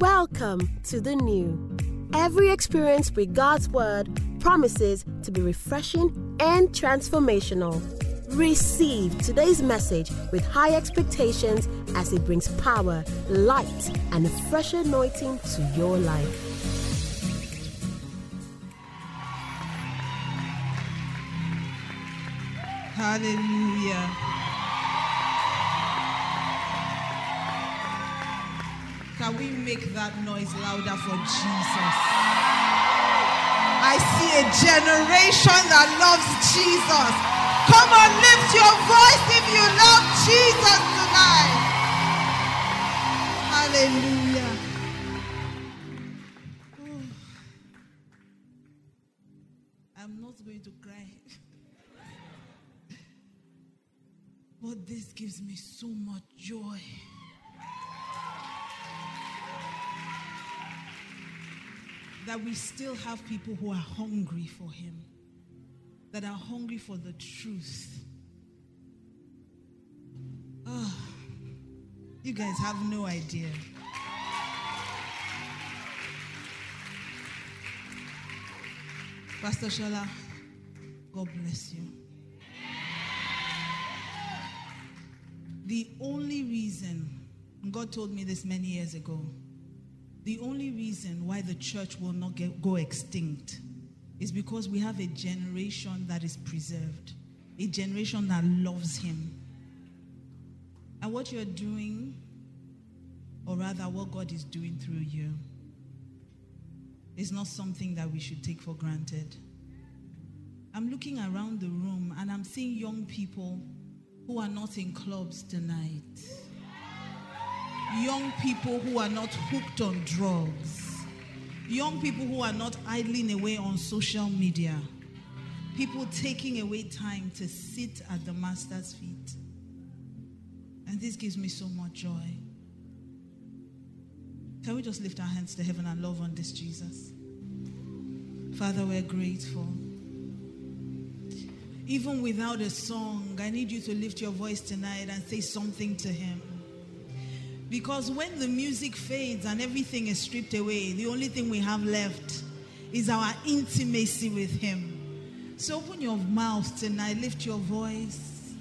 Welcome to the new. Every experience with God's Word promises to be refreshing and transformational. Receive today's message with high expectations as it brings power, light, and a fresh anointing to your life. Hallelujah. We make that noise louder for Jesus? I see a generation that loves Jesus. Come on, lift your voice if you love Jesus tonight. Hallelujah. Oh. I'm not going to cry. but this gives me so much joy. That we still have people who are hungry for Him, that are hungry for the truth. Oh, you guys have no idea. Pastor Shola, God bless you. The only reason, God told me this many years ago, the only reason why the church will not get, go extinct is because we have a generation that is preserved, a generation that loves Him. And what you're doing, or rather, what God is doing through you, is not something that we should take for granted. I'm looking around the room and I'm seeing young people who are not in clubs tonight young people who are not hooked on drugs, young people who are not idling away on social media, people taking away time to sit at the Master's feet. And this gives me so much joy. Can we just lift our hands to heaven and love on this Jesus? Father, we're grateful. Even without a song, I need you to lift your voice tonight and say something to him. Because when the music fades and everything is stripped away, the only thing we have left is our intimacy with Him. So open your mouth tonight, lift your voice,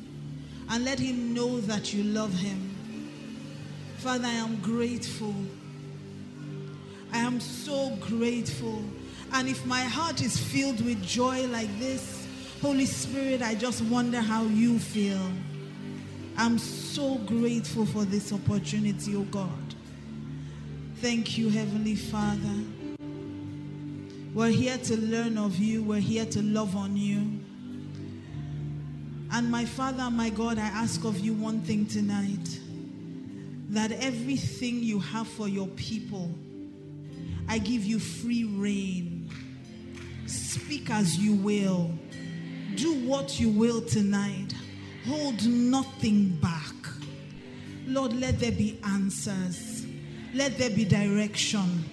and let Him know that you love Him. Father, I am grateful. I am so grateful. And if my heart is filled with joy like this, Holy Spirit, I just wonder how you feel. I'm so grateful for this opportunity, oh God. Thank you, Heavenly Father. We're here to learn of you, we're here to love on you. And my Father, my God, I ask of you one thing tonight that everything you have for your people, I give you free reign. Speak as you will, do what you will tonight. Hold nothing back. Lord, let there be answers. Let there be direction.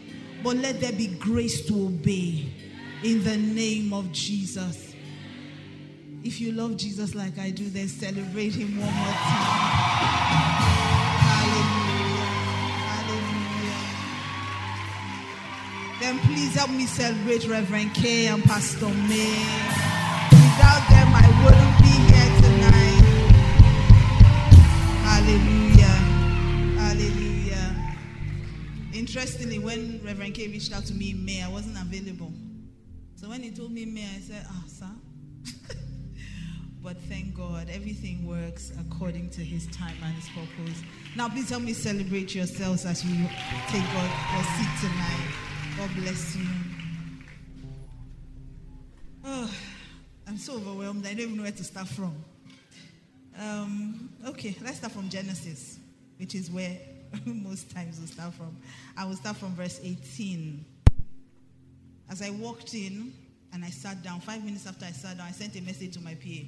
But let there be grace to obey in the name of Jesus. If you love Jesus like I do, then celebrate him one more time. Hallelujah. Hallelujah. Then please help me celebrate Reverend K and Pastor May. Without them, I wouldn't Interestingly, when Reverend K reached out to me in May, I wasn't available. So when he told me May, I said, ah, sir. but thank God, everything works according to his time and his purpose. Now, please help me celebrate yourselves as you take God your seat tonight. God bless you. Oh, I'm so overwhelmed. I don't even know where to start from. Um, okay, let's start from Genesis, which is where most times we start from. I will start from verse 18. As I walked in and I sat down, five minutes after I sat down, I sent a message to my PA.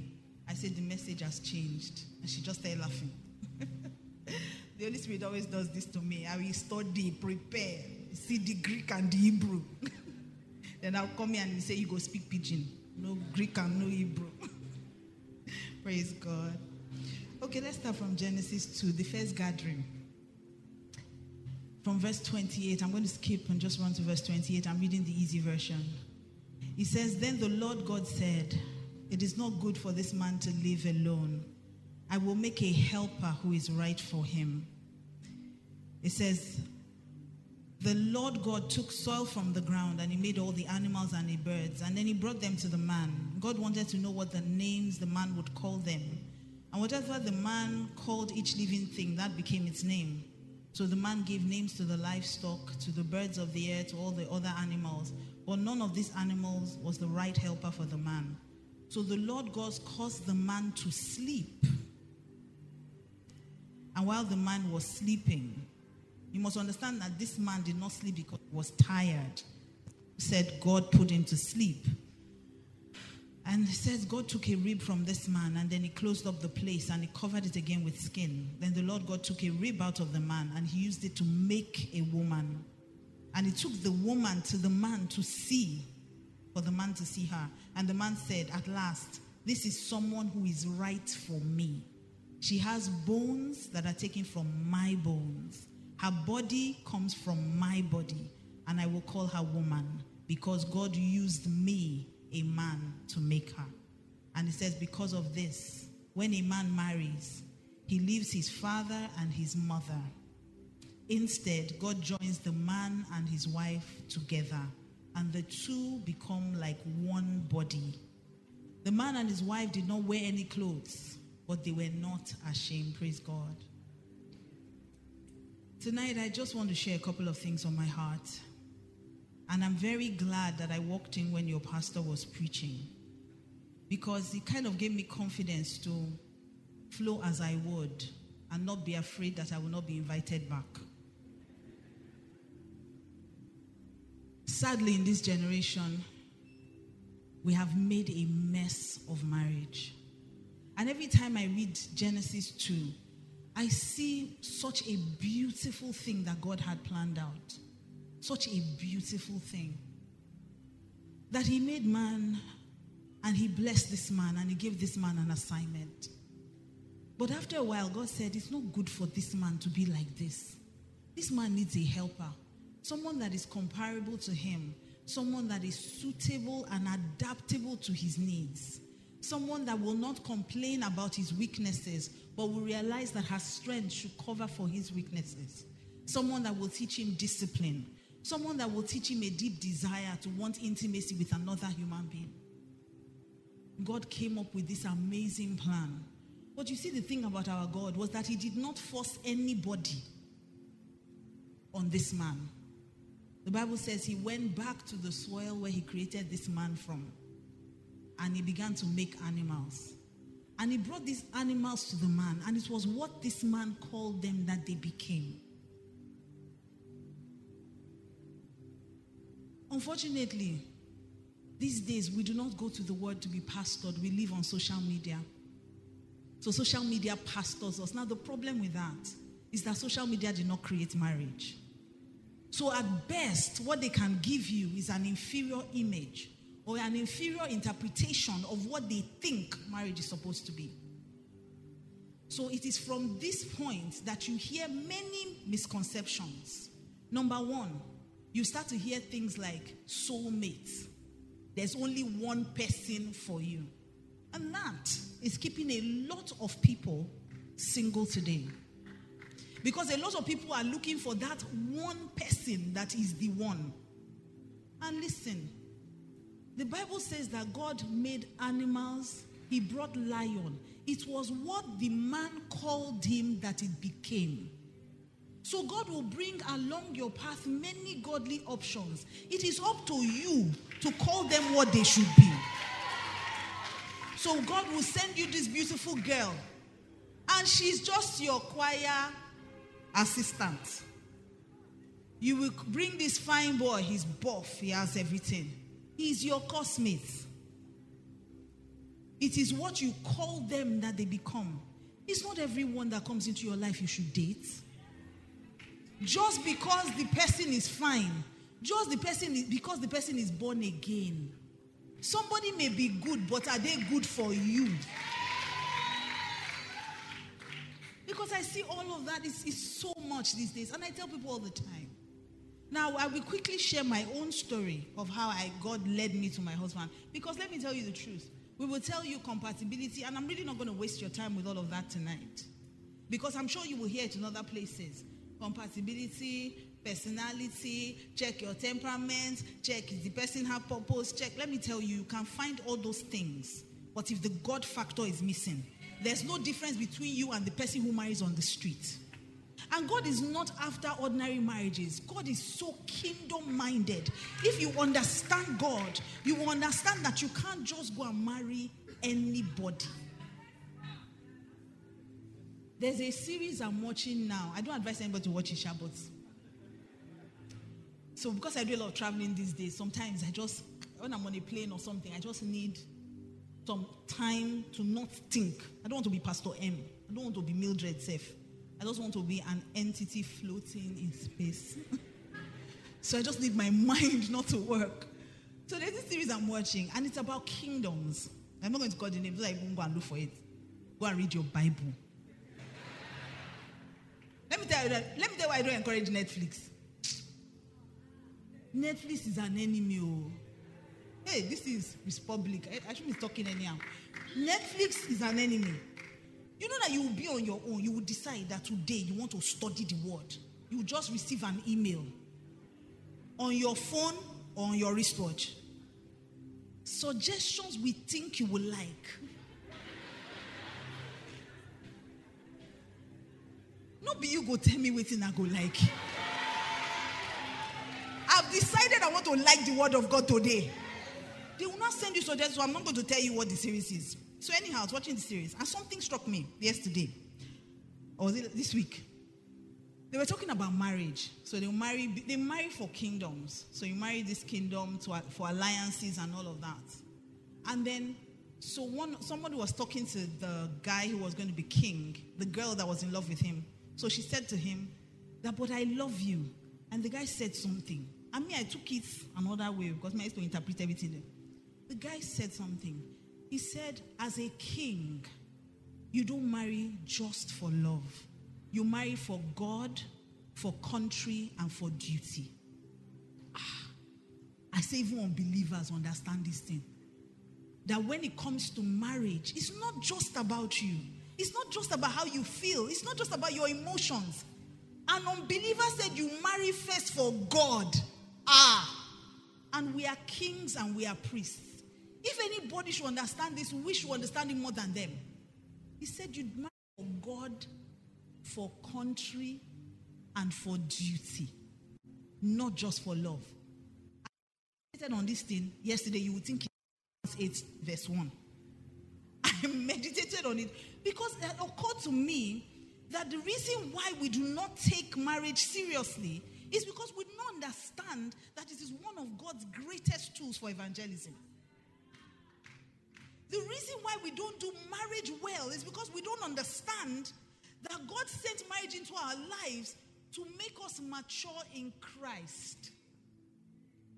I said, The message has changed. And she just started laughing. the Holy Spirit always does this to me. I will study, prepare, see the Greek and the Hebrew. then I'll come here and say, You go speak pidgin. No Greek and no Hebrew. Praise God. Okay, let's start from Genesis 2, the first gathering. From verse 28. I'm going to skip and just run to verse 28. I'm reading the easy version. He says, Then the Lord God said, It is not good for this man to live alone. I will make a helper who is right for him. It says, The Lord God took soil from the ground and he made all the animals and the birds, and then he brought them to the man. God wanted to know what the names the man would call them. And whatever the man called each living thing, that became its name. So the man gave names to the livestock, to the birds of the air, to all the other animals. But none of these animals was the right helper for the man. So the Lord God caused the man to sleep. And while the man was sleeping, you must understand that this man did not sleep because he was tired. Said God put him to sleep. And it says God took a rib from this man and then he closed up the place and he covered it again with skin. Then the Lord God took a rib out of the man and he used it to make a woman. And he took the woman to the man to see, for the man to see her. And the man said, At last, this is someone who is right for me. She has bones that are taken from my bones. Her body comes from my body, and I will call her woman because God used me a man to make her. And it says, because of this, when a man marries, he leaves his father and his mother. Instead, God joins the man and his wife together, and the two become like one body. The man and his wife did not wear any clothes, but they were not ashamed. Praise God. Tonight, I just want to share a couple of things on my heart. And I'm very glad that I walked in when your pastor was preaching because it kind of gave me confidence to flow as I would and not be afraid that I will not be invited back. Sadly, in this generation, we have made a mess of marriage. And every time I read Genesis 2, I see such a beautiful thing that God had planned out. Such a beautiful thing. That he made man and he blessed this man and he gave this man an assignment. But after a while, God said, It's not good for this man to be like this. This man needs a helper, someone that is comparable to him, someone that is suitable and adaptable to his needs, someone that will not complain about his weaknesses, but will realize that her strength should cover for his weaknesses, someone that will teach him discipline, Someone that will teach him a deep desire to want intimacy with another human being. God came up with this amazing plan. But you see, the thing about our God was that He did not force anybody on this man. The Bible says He went back to the soil where He created this man from and He began to make animals. And He brought these animals to the man, and it was what this man called them that they became. Unfortunately, these days we do not go to the word to be pastored, we live on social media. So social media pastors us. Now, the problem with that is that social media did not create marriage. So, at best, what they can give you is an inferior image or an inferior interpretation of what they think marriage is supposed to be. So, it is from this point that you hear many misconceptions. Number one, you start to hear things like soulmates. There's only one person for you. And that is keeping a lot of people single today. Because a lot of people are looking for that one person that is the one. And listen, the Bible says that God made animals, He brought lion. It was what the man called him that it became. So God will bring along your path many godly options. It is up to you to call them what they should be. So God will send you this beautiful girl, and she's just your choir assistant. You will bring this fine boy, he's buff, he has everything. He's your cosmate. It is what you call them that they become. It's not everyone that comes into your life you should date just because the person is fine, just the person is, because the person is born again. Somebody may be good, but are they good for you? Because I see all of that is, so much these days. And I tell people all the time. Now, I will quickly share my own story of how I God led me to my husband. Because let me tell you the truth. We will tell you compatibility, and I'm really not going to waste your time with all of that tonight. Because I'm sure you will hear it in other places. Compatibility, personality, check your temperament, check the person have purpose, check. Let me tell you, you can find all those things. But if the God factor is missing, there's no difference between you and the person who marries on the street. And God is not after ordinary marriages. God is so kingdom minded. If you understand God, you will understand that you can't just go and marry anybody. There's a series I'm watching now. I don't advise anybody to watch it, but so because I do a lot of traveling these days, sometimes I just when I'm on a plane or something, I just need some time to not think. I don't want to be Pastor M. I don't want to be Mildred Seth. I just want to be an entity floating in space. so I just need my mind not to work. So there's this series I'm watching, and it's about kingdoms. I'm not going to call the name, so I won't go and look for it. Go and read your Bible. Let me tell you that. Let me tell you why I don't encourage Netflix. Netflix is an enemy. Oh. Hey, this is Republic. I, I shouldn't be talking anyhow. Netflix is an enemy. You know that you will be on your own. You will decide that today you want to study the word. You will just receive an email on your phone or on your wristwatch. Suggestions we think you will like. No be you go tell me wetin I go like. I've decided I want to like the word of God today. They will not send you suggestions, so I'm not going to tell you what the series is. So anyhow, I was watching the series, and something struck me yesterday, or was it this week? They were talking about marriage. So they marry, they marry for kingdoms. So you marry this kingdom to, for alliances and all of that. And then, so one somebody was talking to the guy who was going to be king, the girl that was in love with him. So she said to him, "That, but I love you." And the guy said something. I mean, I took it another way because I used to interpret everything. The guy said something. He said, as a king, you don't marry just for love. You marry for God, for country, and for duty. Ah, I say, even unbelievers understand this thing. That when it comes to marriage, it's not just about you, it's not just about how you feel, it's not just about your emotions. An unbeliever said, You marry first for God. Ah, and we are kings and we are priests. If anybody should understand this, we should understand it more than them. He said, You'd marry for God, for country, and for duty, not just for love. I meditated on this thing yesterday. You would think it's 8, verse 1. I meditated on it because uh, oh, it occurred to me that the reason why we do not take marriage seriously is because we don't understand that it is one of God's greatest tools for evangelism. The reason why we don't do marriage well is because we don't understand that God sent marriage into our lives to make us mature in Christ.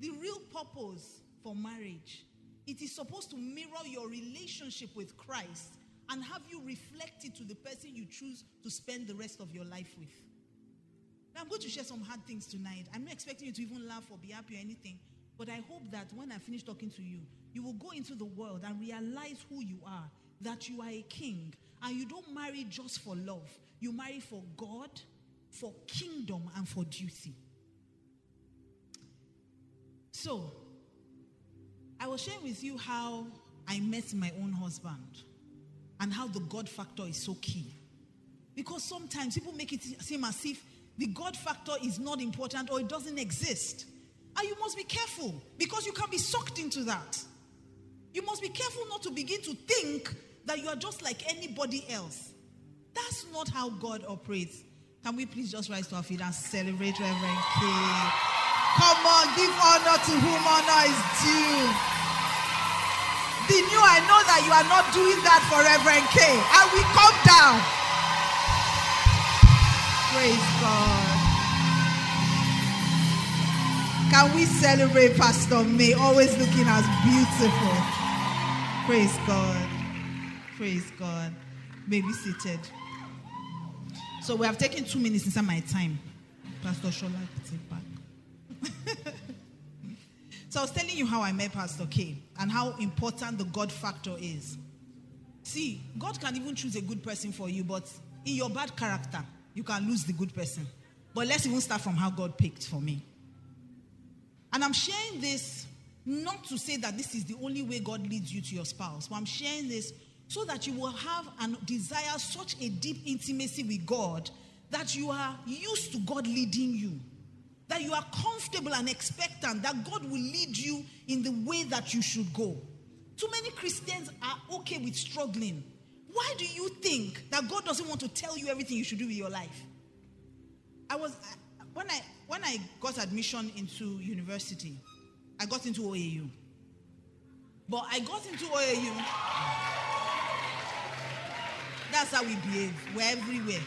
The real purpose for marriage, it is supposed to mirror your relationship with Christ and have you reflect it to the person you choose to spend the rest of your life with. Now, I'm going to share some hard things tonight. I'm not expecting you to even laugh or be happy or anything, but I hope that when I finish talking to you, you will go into the world and realize who you are, that you are a king, and you don't marry just for love. You marry for God, for kingdom, and for duty. So, I was sharing with you how I met my own husband and how the God factor is so key. Because sometimes people make it seem as if the God factor is not important or it doesn't exist. And you must be careful because you can be sucked into that. You must be careful not to begin to think that you are just like anybody else. That's not how God operates. Can we please just rise to our feet and celebrate Reverend K? Come on, give honor to whom honor is due. The new, I know that you are not doing that for Reverend K. And we come down. Praise God. Can we celebrate Pastor May, always looking as beautiful? Praise God. Praise God. May be seated. So we have taken two minutes inside my time. Pastor Shola, take back. so I was telling you how I met Pastor K and how important the God factor is. See, God can even choose a good person for you, but in your bad character, you can lose the good person. But let's even start from how God picked for me. And I'm sharing this not to say that this is the only way God leads you to your spouse, but I'm sharing this so that you will have and desire such a deep intimacy with God that you are used to God leading you. That you are comfortable and expectant that God will lead you in the way that you should go. Too many Christians are okay with struggling. Why do you think that God doesn't want to tell you everything you should do with your life? I was when I when I got admission into university, I got into OAU. But I got into OAU. That's how we behave. We're everywhere.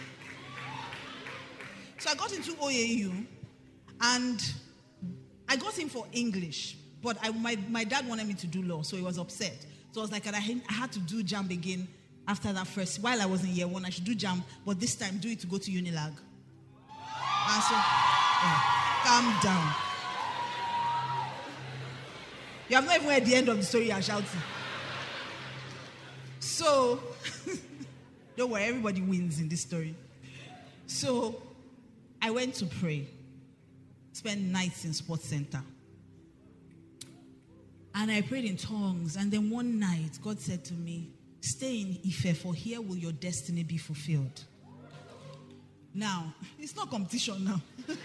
So I got into OAU and I got in for English. But I, my, my dad wanted me to do law, so he was upset. So I was like, I had to do JAMB again after that first. While I was in year one, I should do JAMB, but this time do it to go to Unilag. And so, oh, calm down. You have not even heard the end of the story, I'm. So, don't worry, everybody wins in this story. So, I went to pray, spent nights in sports center. And I prayed in tongues. And then one night, God said to me, Stay in Ife, for here will your destiny be fulfilled. Now, it's not competition now.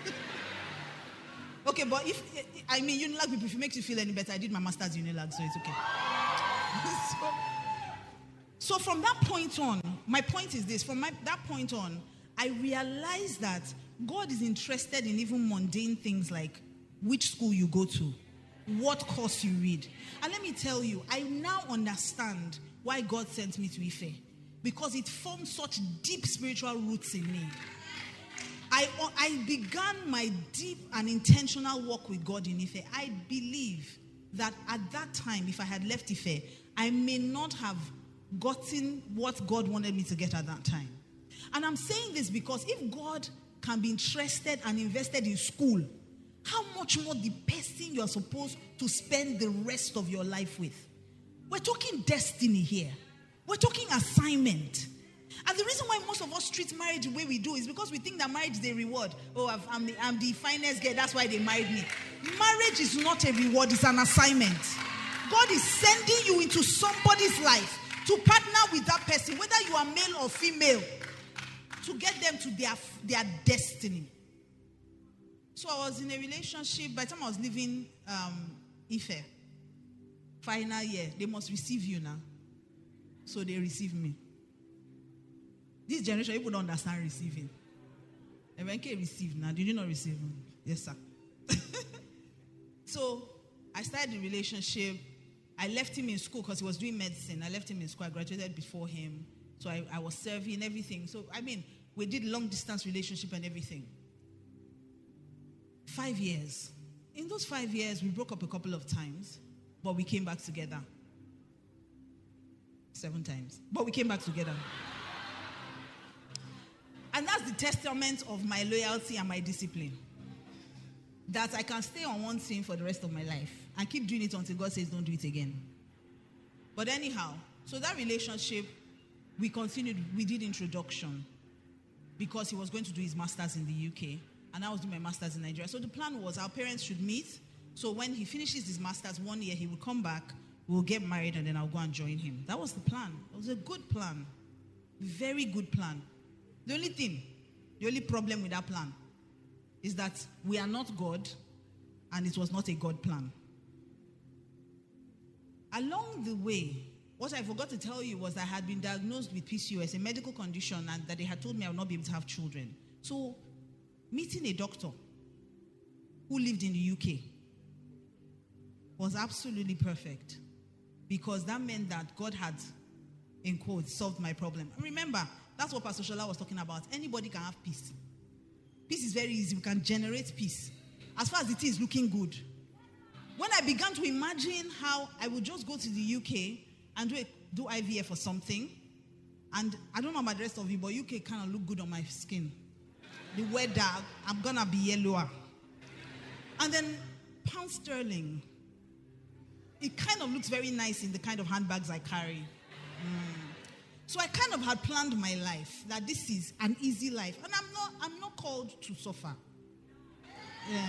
okay, but if, I mean, Unilag people, if it makes you feel any better, I did my master's Unilag, so it's okay. so, so, from that point on, my point is this from my, that point on, I realized that God is interested in even mundane things like which school you go to, what course you read. And let me tell you, I now understand why God sent me to Ife because it formed such deep spiritual roots in me. I, I began my deep and intentional work with God in Ife. I believe that at that time, if I had left Ife, I may not have gotten what God wanted me to get at that time. And I'm saying this because if God can be interested and invested in school, how much more the person you're supposed to spend the rest of your life with? We're talking destiny here, we're talking assignment. And the reason why most of us treat marriage the way we do is because we think that marriage is a reward. Oh, i am the, I'm the finest girl, that's why they married me. Marriage is not a reward, it's an assignment. God is sending you into somebody's life to partner with that person, whether you are male or female, to get them to their, their destiny. So I was in a relationship. By the time I was leaving um, Ife, final year, they must receive you now. So they receive me. This generation, people don't understand receiving. Evenke received now. Did you not receive? Yes, sir. so I started the relationship. I left him in school because he was doing medicine. I left him in school. I graduated before him. So I, I was serving everything. So, I mean, we did long distance relationship and everything. Five years. In those five years, we broke up a couple of times, but we came back together. Seven times. But we came back together. And that's the testament of my loyalty and my discipline. That I can stay on one thing for the rest of my life and keep doing it until God says, don't do it again. But anyhow, so that relationship, we continued, we did introduction because he was going to do his master's in the UK and I was doing my master's in Nigeria. So the plan was our parents should meet. So when he finishes his master's one year, he will come back, we'll get married, and then I'll go and join him. That was the plan. It was a good plan. Very good plan. The only thing, the only problem with that plan is that we are not God and it was not a God plan. Along the way, what I forgot to tell you was I had been diagnosed with PCOS, a medical condition, and that they had told me I would not be able to have children. So, meeting a doctor who lived in the UK was absolutely perfect because that meant that God had, in quotes, solved my problem. Remember, that's what Pastor Shola was talking about. Anybody can have peace. Peace is very easy. We can generate peace. As far as it is looking good. When I began to imagine how I would just go to the UK and do, do IVF or something, And I don't know about the rest of you, but UK kind of look good on my skin. The weather, I'm gonna be yellower. And then pound sterling. It kind of looks very nice in the kind of handbags I carry. Mm. So I kind of had planned my life that this is an easy life, and I'm not. I'm not called to suffer. Yeah.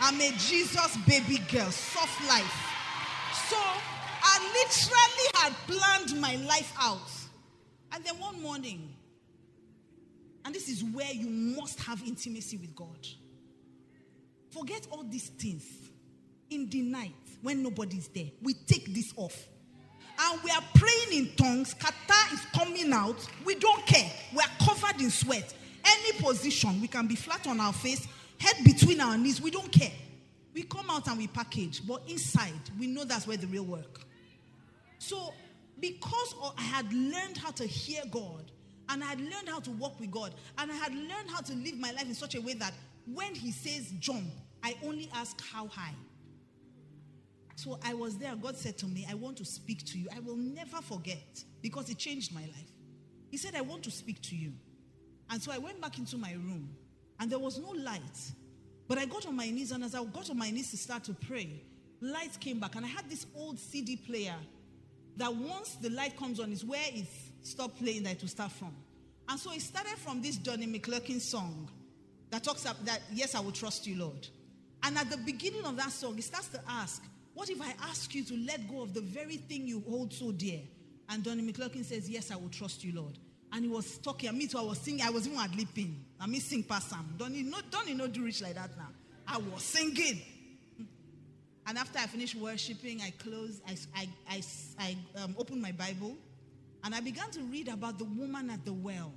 I'm a Jesus baby girl, soft life. So I literally had planned my life out. And then one morning, and this is where you must have intimacy with God. Forget all these things. In the night, when nobody's there, we take this off. And we are praying in tongues. Kata is coming out. We don't care. We are covered in sweat. Any position, we can be flat on our face, head between our knees. We don't care. We come out and we package. But inside, we know that's where the real work. So, because I had learned how to hear God, and I had learned how to walk with God, and I had learned how to live my life in such a way that when He says jump, I only ask how high. So I was there. God said to me, I want to speak to you. I will never forget because it changed my life. He said, I want to speak to you. And so I went back into my room and there was no light. But I got on my knees, and as I got on my knees to start to pray, light came back. And I had this old CD player that once the light comes on is where it stopped playing that it will start from. And so it started from this Donnie McClurkin song that talks about that, yes, I will trust you, Lord. And at the beginning of that song, it starts to ask, What if I ask you to let go of the very thing you hold so dear? And Donnie McClurkin says, Yes, I will trust you, Lord. And he was talking, me too, I was singing, I was even ad lipping. I mean, sing past Sam. Donnie, no, Donnie, no do rich like that now. I was singing. And after I finished worshiping, I closed, I, I, I, I um, opened my Bible, and I began to read about the woman at the well.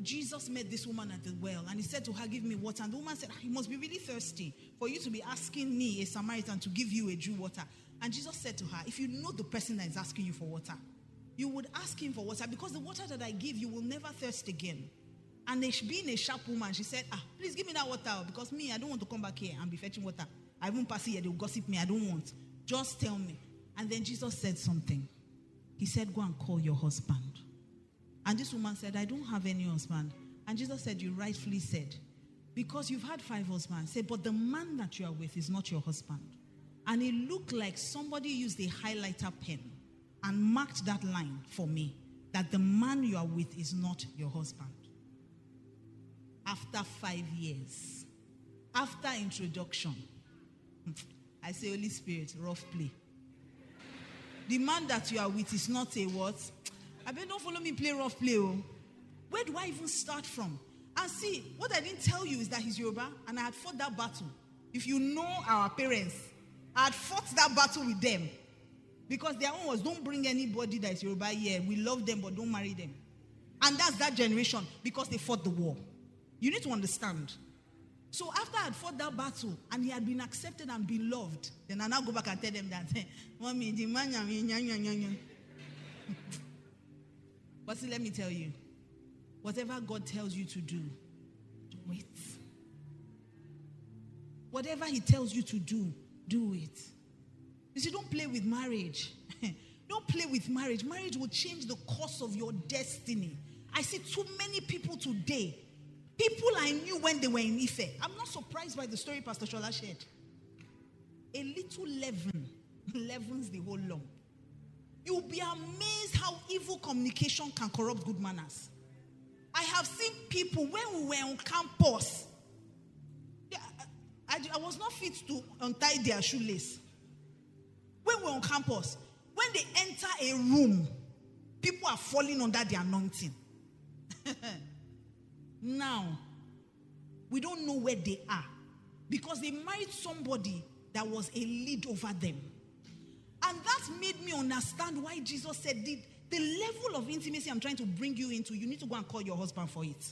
Jesus met this woman at the well, and he said to her, Give me water. And the woman said, ah, You must be really thirsty for you to be asking me, a Samaritan, to give you a Jew water. And Jesus said to her, If you know the person that is asking you for water, you would ask him for water because the water that I give you will never thirst again. And being a sharp woman, she said, Ah, please give me that water because me, I don't want to come back here and be fetching water. I won't pass it here, they'll gossip me. I don't want. Just tell me. And then Jesus said something. He said, Go and call your husband. And this woman said, I don't have any husband. And Jesus said, You rightfully said, because you've had five husbands. Say, but the man that you are with is not your husband. And it looked like somebody used a highlighter pen and marked that line for me that the man you are with is not your husband. After five years, after introduction, I say, Holy Spirit, rough play. The man that you are with is not a what? I bet don't follow me play rough play. Oh. Where do I even start from? And see, what I didn't tell you is that he's Yoruba, and I had fought that battle. If you know our parents, I had fought that battle with them. Because their own was don't bring anybody that is Yoruba here. We love them, but don't marry them. And that's that generation because they fought the war. You need to understand. So after I had fought that battle and he had been accepted and beloved, then I now go back and tell them that, Mommy, the man, but see, let me tell you, whatever God tells you to do, do it. Whatever He tells you to do, do it. You see, don't play with marriage. don't play with marriage. Marriage will change the course of your destiny. I see too many people today People I knew when they were in Ife. I'm not surprised by the story Pastor Shola shared. A little leaven leavens the whole lump. You'll be amazed how evil communication can corrupt good manners. I have seen people when we were on campus. I, I was not fit to untie their shoelace. When we were on campus, when they enter a room, people are falling under the anointing. Now, we don't know where they are because they married somebody that was a lead over them. And that made me understand why Jesus said, the, the level of intimacy I'm trying to bring you into, you need to go and call your husband for it.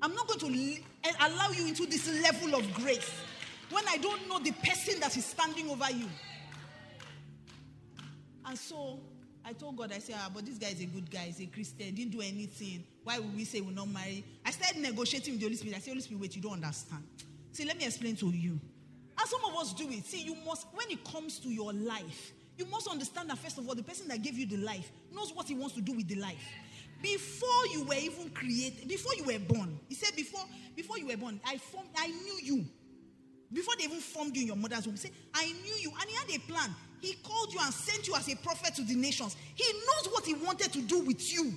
I'm not going to eh, allow you into this level of grace when I don't know the person that is standing over you. And so I told God, I said, ah, but this guy is a good guy. He's a Christian. Didn't do anything. Why would we say we'll not marry? I started negotiating with the Holy Spirit. I said, Holy Spirit, wait, you don't understand. See, let me explain to you. And some of us do it. See, you must, when it comes to your life, You must understand that, first of all, the person that gave you the life knows what he wants to do with the life. Before you were even created, before you were born, he said, before, before you were born, I formed, I knew you. Before they even formed you in your mother's womb, say, I knew you. And he had a plan. He called you and sent you as a prophet to the nations. He knows what he wanted to do with you.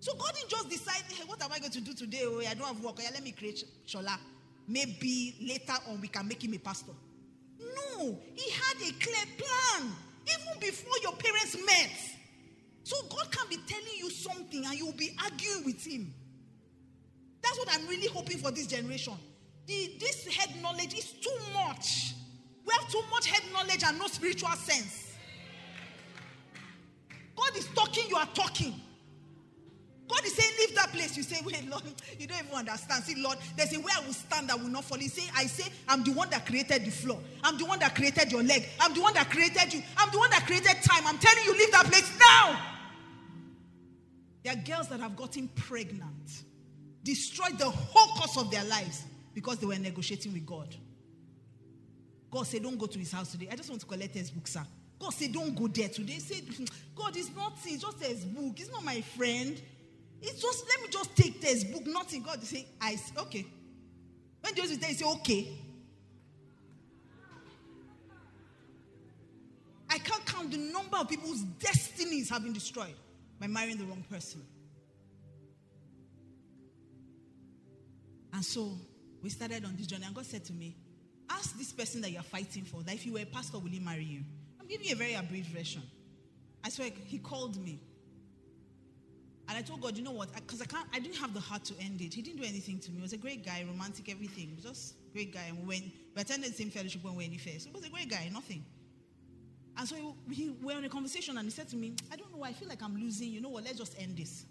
So God didn't just decide, hey, what am I going to do today? Oh, I don't have work. Oh, yeah, let me create Shola. Maybe later on we can make him a pastor. No, he had a clear plan even before your parents met. So God can be telling you something and you'll be arguing with him. That's what I'm really hoping for this generation. The, this head knowledge is too much. We have too much head knowledge and no spiritual sense. God is talking, you are talking. God is saying, leave that place. You say, wait, Lord, you don't even understand. See, Lord, there's a way I will stand that will not fall. He say, I say, I'm the one that created the floor. I'm the one that created your leg. I'm the one that created you. I'm the one that created time. I'm telling you, leave that place now. There are girls that have gotten pregnant, destroyed the whole course of their lives because they were negotiating with God. God said, Don't go to his house today. I just want to collect his book, sir. God said, Don't go there today. He said, hmm, God is not, it's just his book. He's not my friend. It's just, let me just take this book, nothing. God say, I say, okay. When Joseph say, he say, okay. I can't count the number of people whose destinies have been destroyed by marrying the wrong person. And so we started on this journey, and God said to me, Ask this person that you're fighting for that if you were a pastor, will he marry you? I'm giving you a very abridged version. I swear, he called me. And I told God, you know what? Because I, I, can't, I didn't have the heart to end it. He didn't do anything to me. He was a great guy, romantic, everything. Just great guy. And we attended the same fellowship when we were in first, he was a great guy, nothing. And so we, he, we were on a conversation, and he said to me, I don't know, why, I feel like I'm losing. You know what? Let's just end this.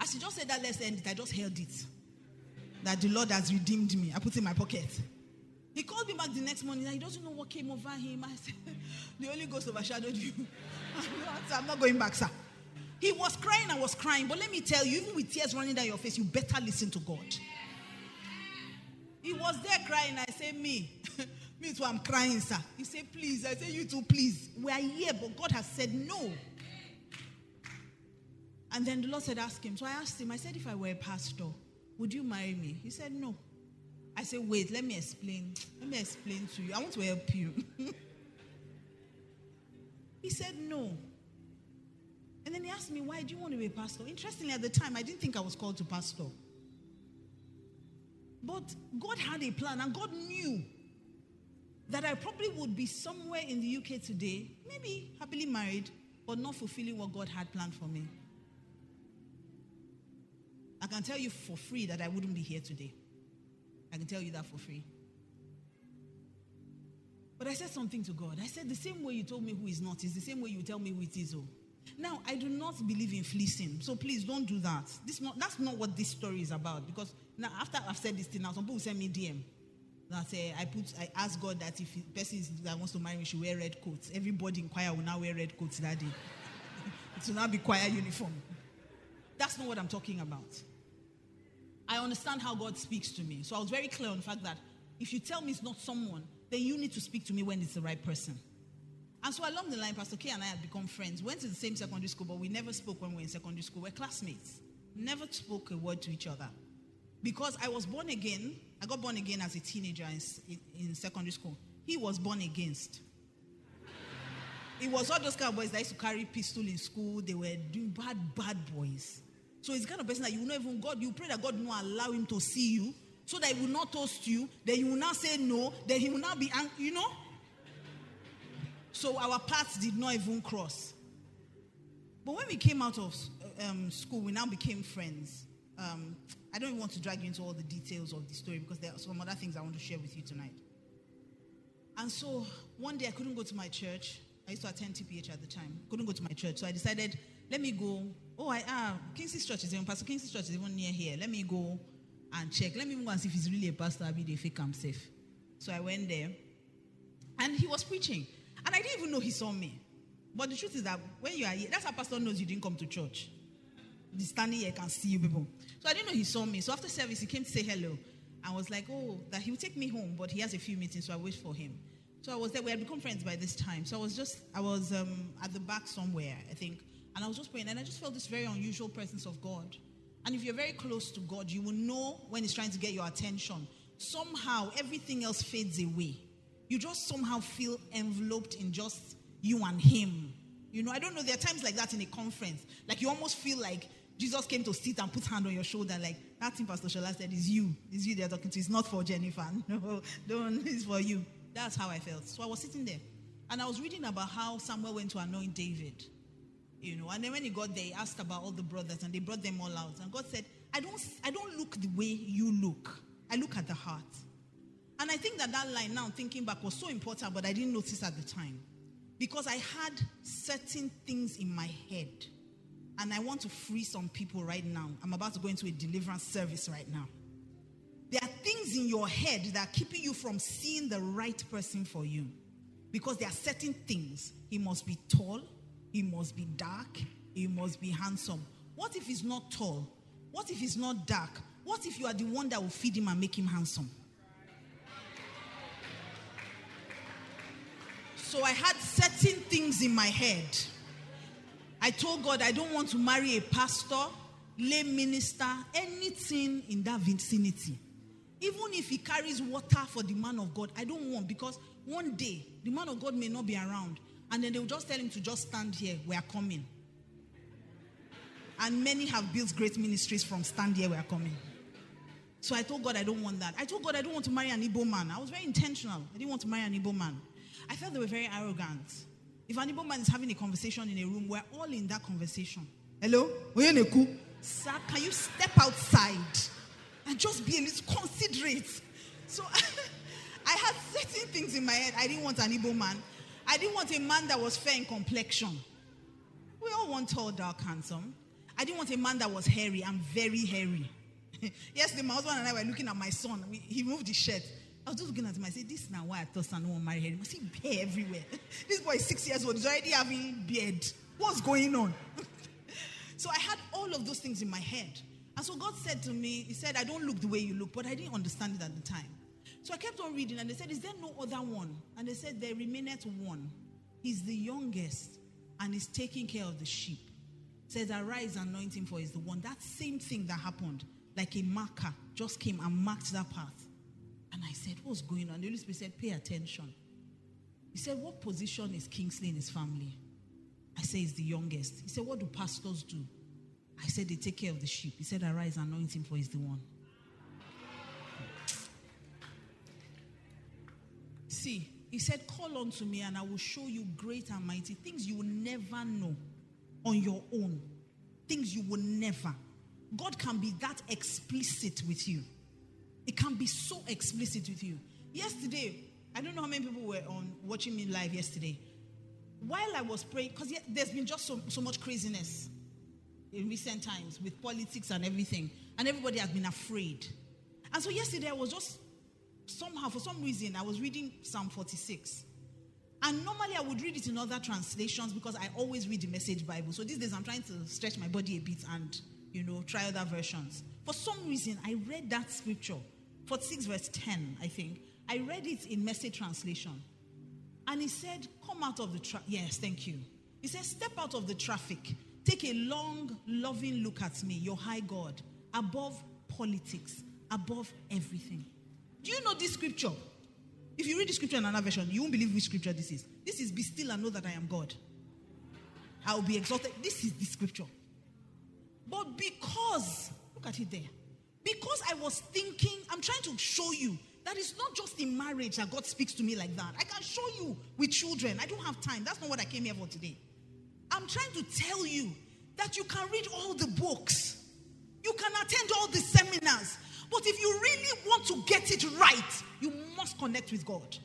As he just said that, let's end it, I just held it. That the Lord has redeemed me. I put it in my pocket. He called me back the next morning he doesn't know what came over him. I said, The Holy Ghost overshadowed you. I'm not going back, sir. He was crying, I was crying. But let me tell you, even with tears running down your face, you better listen to God. He was there crying. I say, Me. me too, I'm crying, sir. He said, Please. I say, You too, please. We are here, but God has said no. And then the Lord said, Ask him. So I asked him, I said, If I were a pastor, would you marry me? He said, No. I said, Wait, let me explain. Let me explain to you. I want to help you. he said, No. And then he asked me, Why do you want to be a pastor? Interestingly, at the time, I didn't think I was called to pastor. But God had a plan, and God knew that I probably would be somewhere in the UK today, maybe happily married, but not fulfilling what God had planned for me. I can tell you for free that I wouldn't be here today. I can tell you that for free. But I said something to God. I said, The same way you told me who is not is the same way you tell me who it is. Oh. Now, I do not believe in fleecing. So please don't do that. This not, that's not what this story is about. Because now, after I've said this thing, now some people send me DM that uh, I put, I ask God that if the person that wants to marry me should wear red coats. Everybody in choir will now wear red coats that day. it will now be choir uniform. That's not what I'm talking about. I understand how God speaks to me. So I was very clear on the fact that if you tell me it's not someone, then you need to speak to me when it's the right person. And so along the line, Pastor K and I had become friends. Went to the same secondary school, but we never spoke when we were in secondary school. We're classmates. Never spoke a word to each other. Because I was born again. I got born again as a teenager in, in, in secondary school. He was born against. It was all those kind of boys that used to carry pistol in school. They were doing bad, bad boys. So it's kind of person that you will not even God, you pray that God will not allow him to see you so that he will not toast you. Then you will not say no. Then he will not be angry, you know? So our paths did not even cross. But when we came out of um, school, we now became friends. Um, I don't want to drag you into all the details of the story because there are some other things I want to share with you tonight. And so one day I couldn't go to my church. I used to attend TPH at the time. Couldn't go to my church. So I decided, let me go. Oh, I ah, Kingsley's church is even Pastor Kingsley's church is even near here. Let me go and check. Let me go and see if he's really a pastor. I'll be the fake himself. So I went there. And he was preaching. And I didn't even know he saw me. But the truth is that when you are here, that's how pastor knows you didn't come to church. The standing here can see you people. So I didn't know he saw me. So after service, he came to say hello. I was like, oh, that he will take me home, but he has a few meetings, so I wait for him. So I was there. We had become friends by this time. So I was just, I was um, at the back somewhere, I think, and I was just praying, and I just felt this very unusual presence of God. And if you're very close to God, you will know when He's trying to get your attention. Somehow, everything else fades away. You just somehow feel enveloped in just you and Him. You know, I don't know. There are times like that in a conference. Like you almost feel like Jesus came to sit and put hand on your shoulder, like that thing Pastor Shola said is you. Is you they're talking to. It's not for Jennifer. No, don't. It's for you. That's how I felt. So I was sitting there, and I was reading about how Samuel went to anoint David. You know, and then when he got there, he asked about all the brothers, and they brought them all out. And God said, "I don't, I don't look the way you look. I look at the heart." And I think that that line, now thinking back, was so important, but I didn't notice at the time because I had certain things in my head and I want to free some people right now. I'm about to go into a deliverance service right now. There are things in your head that are keeping you from seeing the right person for you. Because there are certain things. He must be tall, he must be dark, he must be handsome. What if he's not tall? What if he's not dark? What if you are the one that will feed him and make him handsome? So I had certain things in my head I told God I don't want to marry a pastor, lay minister, anything in that vicinity. Even if he carries water for the man of God, I don't want because one day the man of God may not be around. And then they'll just tell him to just stand here. We are coming. And many have built great ministries from stand here, we are coming. So I told God I don't want that. I told God I don't want to marry an Igbo man. I was very intentional. I didn't want to marry an Igbo man. I felt they were very arrogant. If an Igbo man is having a conversation in a room, we're all in that conversation. Hello? Sir, can you step outside and just be a little considerate? So I had certain things in my head. I didn't want an Igbo man. I didn't want a man that was fair in complexion. We all want tall, dark, handsome. I didn't want a man that was hairy. I'm very hairy. Yesterday, my husband and I were looking at my son. He moved his shirt. I was just looking at him. I said, This is now why I thought son won't marry him. I see hair everywhere. this boy is six years old. He's already having beard. What's going on? so I had all of those things in my head. And so God said to me, He said, I don't look the way you look, but I didn't understand it at the time. So I kept on reading, and they said, Is there no other one? And they said, There remaineth one. He's the youngest, and he's taking care of the sheep. says, Arise, anoint him, for he's the one. That same thing that happened, like a marker, just came and marked that path. And I said, What's going on? The Holy Spirit said, Pay attention. He said, What position is Kingsley in his family? I said, He's the youngest. He said, What do pastors do? I said, They take care of the sheep. He said, Arise, anoint him, for he's the one. See, he said, Call unto me, and I will show you great and mighty things you will never know on your own. Things you will never. God can be that explicit with you. It can be so explicit with you. Yesterday, I don't know how many people were on watching me live yesterday. While I was praying, because there's been just so, so much craziness in recent times with politics and everything, and everybody has been afraid. And so yesterday, I was just somehow, for some reason, I was reading Psalm 46. And normally I would read it in other translations because I always read the Message Bible. So these days I'm trying to stretch my body a bit and, you know, try other versions. For some reason, I read that scripture 46 verse 10, I think. I read it in message translation. And he said, Come out of the traffic. Yes, thank you. He said, Step out of the traffic. Take a long, loving look at me, your high God, above politics, above everything. Do you know this scripture? If you read the scripture in another version, you won't believe which scripture this is. This is be still and know that I am God. I will be exalted. This is the scripture. But because, look at it there. Because I was thinking, I'm trying to show you that it's not just in marriage that God speaks to me like that. I can show you with children. I don't have time. That's not what I came here for today. I'm trying to tell you that you can read all the books, you can attend all the seminars, but if you really want to get it right, you must connect with God.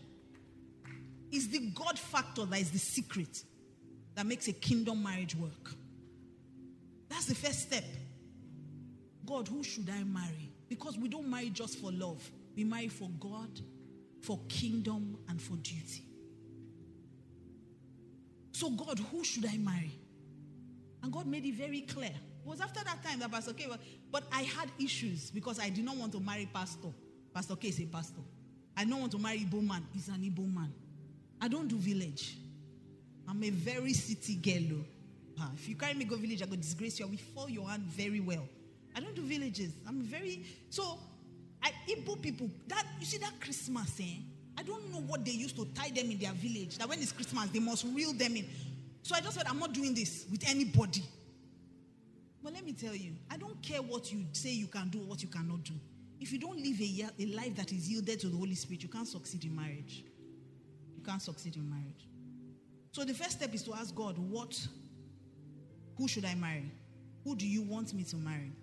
It's the God factor that is the secret that makes a kingdom marriage work. That's the first step. God, who should I marry? Because we don't marry just for love, we marry for God, for kingdom, and for duty. So, God, who should I marry? And God made it very clear. It was after that time that Pastor K, but I had issues because I did not want to marry Pastor. Pastor K is a pastor. I don't want to marry Igbo man. He's an Igbo man. I don't do village. I'm a very city girl. If you carry me go village, I go disgrace you. I will fall your hand very well. I don't do villages. I'm very so. I Igbo people that you see that Christmas, eh? I don't know what they used to tie them in their village. That when it's Christmas, they must reel them in. So I just said, I'm not doing this with anybody. But let me tell you, I don't care what you say you can do or what you cannot do. If you don't live a, a life that is yielded to the Holy Spirit, you can't succeed in marriage. You can't succeed in marriage. So the first step is to ask God, what, who should I marry? Who do you want me to marry?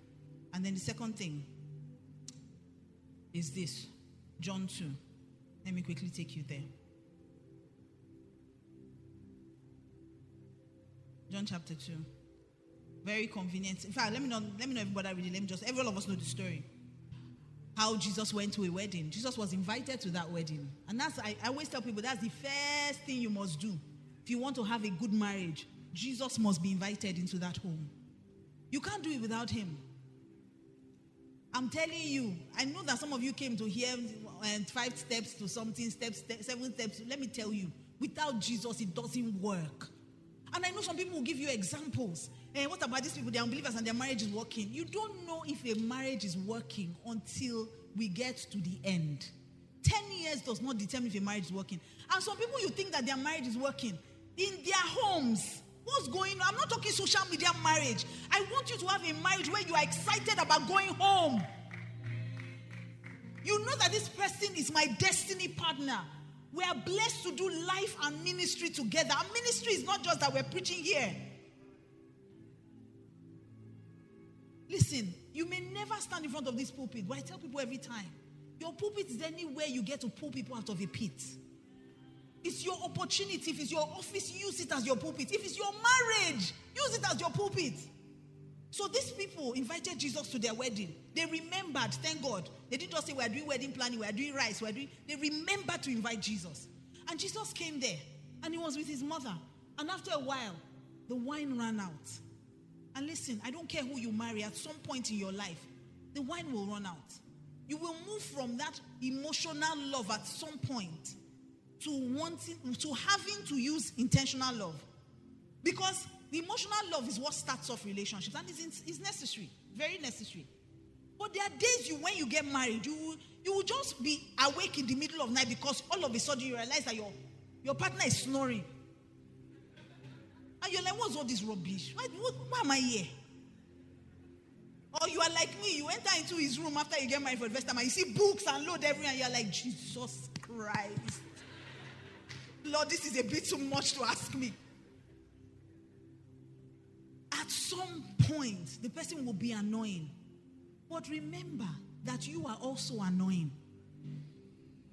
And then the second thing is this John 2. Let me quickly take you there. John chapter 2. Very convenient. In fact, let me not let me know everybody read it. Let me just every all of us know the story. How Jesus went to a wedding. Jesus was invited to that wedding. And that's I, I always tell people that's the first thing you must do. If you want to have a good marriage, Jesus must be invited into that home. You can't do it without him. I'm telling you, I know that some of you came to hear uh, five steps to something, steps, seven steps. Let me tell you, without Jesus, it doesn't work. And I know some people will give you examples. And eh, what about these people? They're unbelievers and their marriage is working. You don't know if a marriage is working until we get to the end. 10 years does not determine if a marriage is working. And some people, you think that their marriage is working in their homes. What's going on? I'm not talking social media marriage. I want you to have a marriage where you are excited about going home. You know that this person is my destiny partner. We are blessed to do life and ministry together. Our ministry is not just that we're preaching here. Listen, you may never stand in front of this pulpit, but I tell people every time your pulpit is anywhere you get to pull people out of a pit. It's your opportunity. If it's your office, use it as your pulpit. If it's your marriage, use it as your pulpit. So these people invited Jesus to their wedding. They remembered, thank God. They didn't just say, We're doing wedding planning, we're doing rice, we're doing. They remembered to invite Jesus. And Jesus came there and he was with his mother. And after a while, the wine ran out. And listen, I don't care who you marry at some point in your life, the wine will run out. You will move from that emotional love at some point to wanting to having to use intentional love. Because the emotional love is what starts off relationships and is it's necessary very necessary. But there are days you when you get married you you will just be awake in the middle of night because all of a sudden you realize that your your partner is snoring and you're like what's all this rubbish why, what, why am i here or you are like me you enter into his room after you get married for the first time and you see books and load everywhere and you're like jesus christ Lord, this is a bit too much to ask me. At some point, the person will be annoying. But remember that you are also annoying.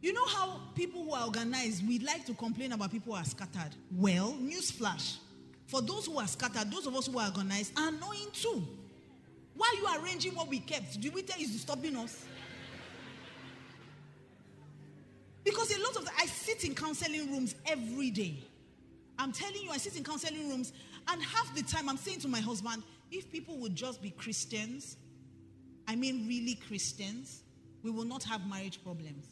You know how people who are organized, we like to complain about people who are scattered. Well, newsflash. For those who are scattered, those of us who are organized are annoying too. While you arranging what we kept, do we tell you disturbing us? Because a lot of the, I sit in counseling rooms every day. I'm telling you, I sit in counseling rooms, and half the time I'm saying to my husband, if people would just be Christians, I mean really Christians, we will not have marriage problems.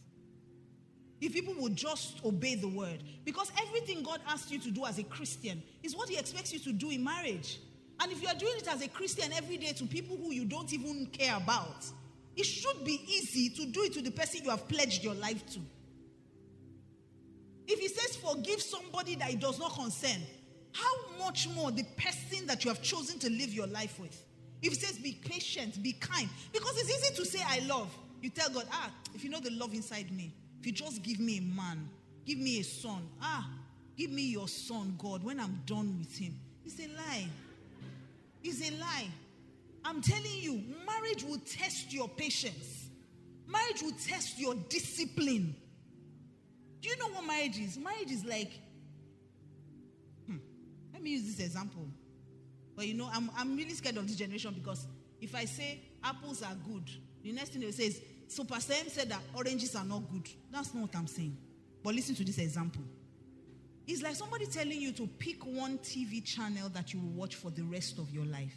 If people would just obey the word, because everything God asks you to do as a Christian is what He expects you to do in marriage. And if you are doing it as a Christian every day to people who you don't even care about, it should be easy to do it to the person you have pledged your life to. If he says forgive somebody that it does not concern, how much more the person that you have chosen to live your life with? If he says be patient, be kind, because it's easy to say I love. You tell God, ah, if you know the love inside me, if you just give me a man, give me a son, ah, give me your son, God, when I'm done with him. It's a lie. It's a lie. I'm telling you, marriage will test your patience. Marriage will test your discipline. Do you know what marriage is? Marriage is like, hmm, let me use this example. But you know, I'm, I'm really scared of this generation because if I say apples are good, the next thing they say is, so Pastor M said that oranges are not good. That's not what I'm saying. But listen to this example. It's like somebody telling you to pick one TV channel that you will watch for the rest of your life.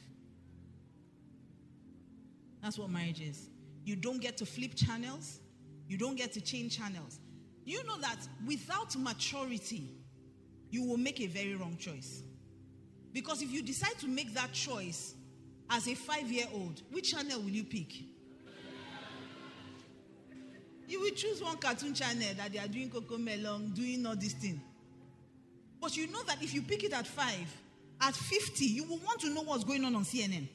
That's what marriage is. You don't get to flip channels, you don't get to change channels. You know that without maturity, you will make a very wrong choice. Because if you decide to make that choice as a five year old, which channel will you pick? You will choose one cartoon channel that they are doing CoComelon, doing all this thing. But you know that if you pick it at five, at 50, you will want to know what's going on on CNN.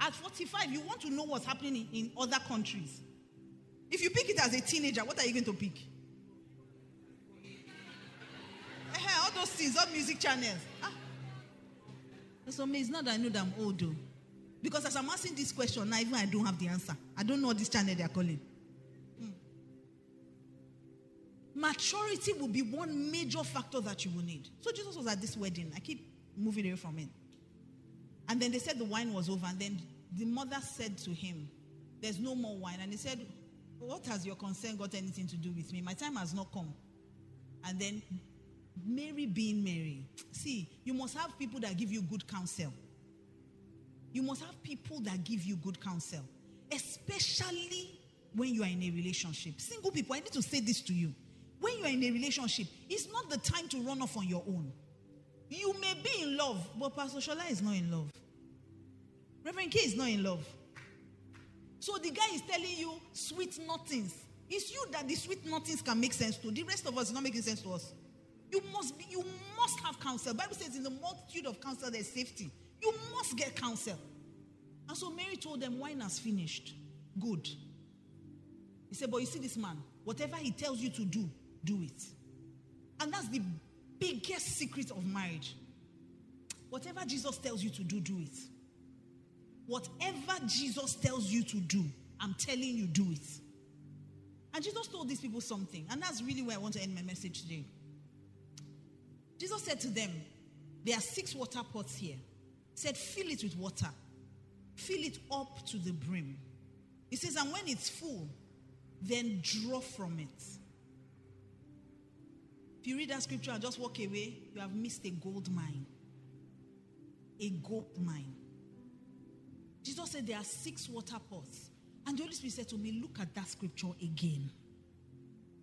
At 45, you want to know what's happening in, in other countries. If you pick it as a teenager, what are you going to pick? all those things, all music channels. Ah. So it's not that I know that I'm old though. Because as I'm asking this question, now even I don't have the answer. I don't know what this channel they are calling. Maturity will be one major factor that you will need. So Jesus was at this wedding. I keep moving away from it. And then they said the wine was over. And then the mother said to him, There's no more wine. And he said, What has your concern got anything to do with me? My time has not come. And then Mary being Mary. See, you must have people that give you good counsel. You must have people that give you good counsel, especially when you are in a relationship. Single people, I need to say this to you. When you are in a relationship, it's not the time to run off on your own. You may be in love, but Pastor Shola is not in love. Reverend K is not in love. So the guy is telling you sweet nothings. It's you that the sweet nothings can make sense to. The rest of us is not making sense to us. You must be, you must have counsel. Bible says in the multitude of counsel there's safety. You must get counsel. And so Mary told them, wine has finished. Good. He said, but you see this man, whatever he tells you to do, do it. And that's the biggest secret of marriage. Whatever Jesus tells you to do, do it. Whatever Jesus tells you to do, I'm telling you, do it. And Jesus told these people something. And that's really where I want to end my message today. Jesus said to them, There are six water pots here. He said, Fill it with water, fill it up to the brim. He says, And when it's full, then draw from it. If you read that scripture and just walk away, you have missed a gold mine. A gold mine. Jesus said there are six water pots. And the Holy Spirit said to me, Look at that scripture again.